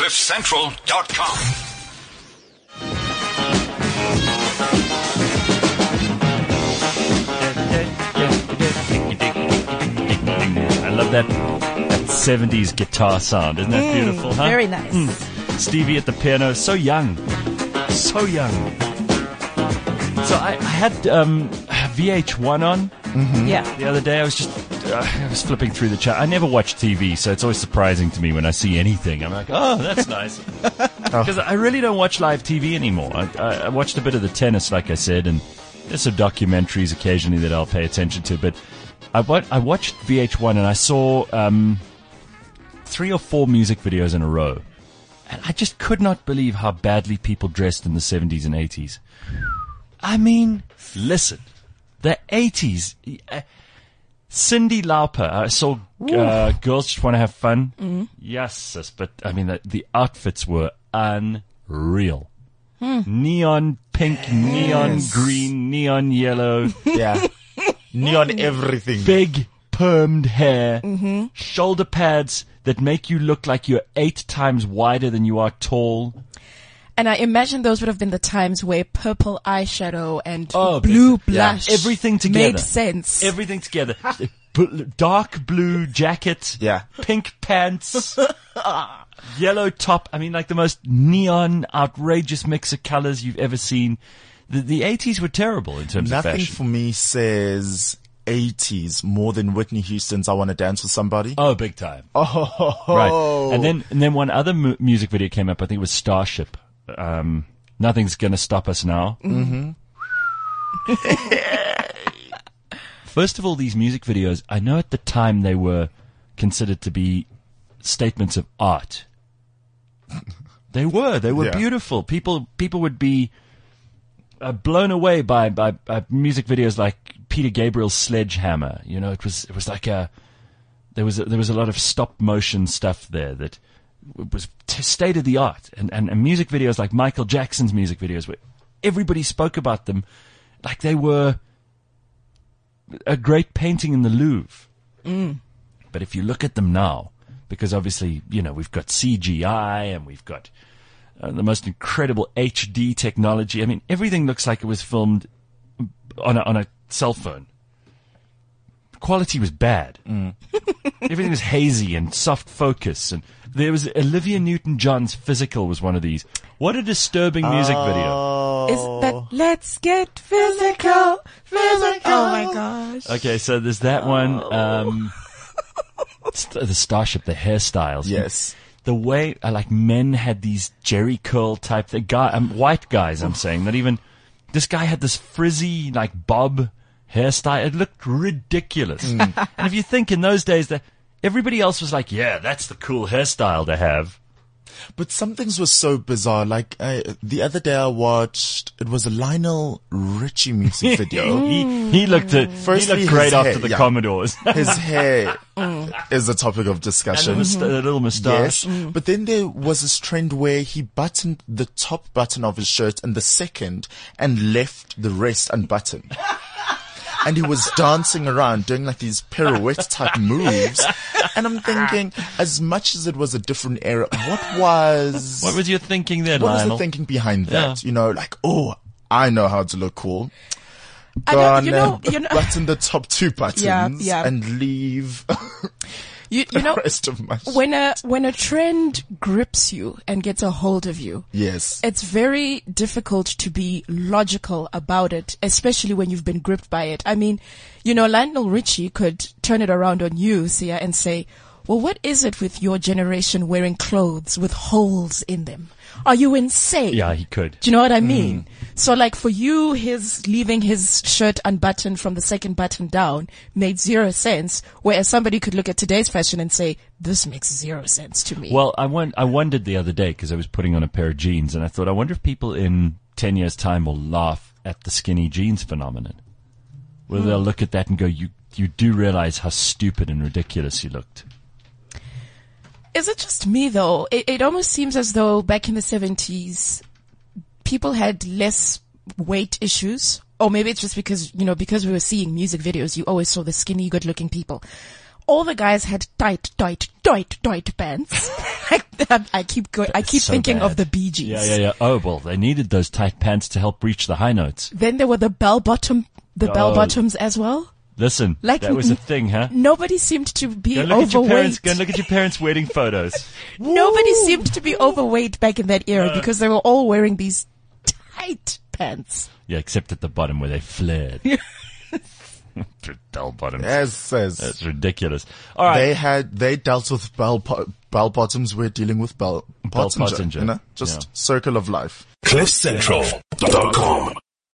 CliffCentral.com. I love that, that 70s guitar sound. Isn't that mm, beautiful, huh? Very mm. nice. Stevie at the piano, so young. So young. So I, I had um, VH1 on mm-hmm. Yeah. the other day. I was just I was flipping through the chat. I never watch TV, so it's always surprising to me when I see anything. I'm like, oh, that's nice. Because I really don't watch live TV anymore. I, I, I watched a bit of the tennis, like I said, and there's some documentaries occasionally that I'll pay attention to. But I, I watched VH1 and I saw um, three or four music videos in a row. And I just could not believe how badly people dressed in the 70s and 80s. I mean, listen, the 80s. uh, Cyndi Lauper. I saw uh, Girls Just Want to Have Fun. Mm-hmm. Yes, sis, but I mean, the, the outfits were unreal. Hmm. Neon pink, neon green, neon yellow, Yeah. Neon everything. big permed hair, mm-hmm. shoulder pads that make you look like you're eight times wider than you are tall. And I imagine those would have been the times where purple eyeshadow and Oh, blue big- yeah. blush, Everything together. made sense. Everything together. Dark blue jacket. Yeah. Pink pants. yellow top. I mean, like the most neon, outrageous mix of colors you've ever seen. The, the 80s were terrible in terms Nothing of fashion. Nothing for me says 80s more than Whitney Houston's I Want to Dance with Somebody. oh, big time. Oh, Right. And then, and then one other mu- music video came up. I think it was Starship. Um, Nothing's gonna stop us now. Mm-hmm. First of all, these music videos, I know at the time they were considered to be statements of art. They were. They were Yeah. beautiful. People, people would be uh, blown away by, by, by music videos like Peter Gabriel's Sledgehammer. You know, it was, it was like a, there was a, there was a lot of stop motion stuff there that was t- state of the art, and, and and music videos like Michael Jackson's music videos, where everybody spoke about them like they were a great painting in the Louvre. But if you look at them now, because obviously you know we've got CGI and we've got uh, the most incredible HD technology. I mean, everything looks like it was filmed on a, on a cell phone. Quality was bad. Everything was hazy and soft focus, and there was Olivia Newton-John's "Physical" was one of these. What a disturbing music video. Is that let's get physical, physical? Oh my gosh! Okay, so there's that one. Um, the Starship, the hairstyles. Yes. The way, uh, like, men had these Jheri curl type, the guy, um, white guys, I'm saying, not even, this guy had this frizzy, like, bob hairstyle. It looked ridiculous. and if you think in those days that everybody else was like, yeah, that's the cool hairstyle to have. But some things were so bizarre. Like uh, the other day, I watched. It was a Lionel Richie music video. he, he looked, uh, he Firstly, looked great his after the yeah. Commodores. His hair is a topic of and discussion. the, must- the little moustache. Yes, but then there was this trend where he buttoned the top button of his shirt and the second and left the rest unbuttoned. And he was dancing around doing like these pirouette type moves. And I'm thinking, as much as it was a different era, what was, What was your thinking then? what was Lionel? the thinking behind that? Yeah. You know, like, oh, I know how to look cool. I Go know- on you know- and you know- button the top two buttons yeah. and leave You, you know, rest of my when a when a trend grips you and gets a hold of you, Yes. it's very difficult to be logical about it, especially when you've been gripped by it. I mean, you know, Lionel Richie could turn it around on you, Sia, and say, well, what is it with your generation wearing clothes with holes in them? Are you insane? Yeah, he could. Do you know what I mean? Mm. So like for you, his leaving his shirt unbuttoned from the second button down made zero sense. Whereas somebody could look at today's fashion and say, this makes zero sense to me. Well, I, won- I wondered the other day because I was putting on a pair of jeans and I thought, I wonder if people in 10 years' time will laugh at the skinny jeans phenomenon. Whether hmm. they'll look at that and go, you, you do realize how stupid and ridiculous you looked. Is it just me though? It, it almost seems as though back in the 70s, people had less weight issues. Or maybe it's just because, you know, because we were seeing music videos, you always saw the skinny, good looking people. all the guys had tight, tight, tight, tight pants. I keep going, I keep so thinking bad. of the Bee Gees. Yeah, yeah, yeah. Oh, well, they needed those tight pants to help reach the high notes. Then there were the bell bottom, the bell Oh. bottoms as well. Listen, Like- that was a thing, huh? Nobody seemed to be Go look at your overweight. parents. Go and look at your parents' wedding photos. Nobody seemed to be overweight back in that era because they were all wearing these tight pants. Yeah, except at the bottom where they flared. Bell bottoms. As says. That's ridiculous. All right. They had, they dealt with bell, po- bell bottoms. We're dealing with bell, Bell bottoms. bottonger, You know, just yeah. circle of life. CliffCentral.com.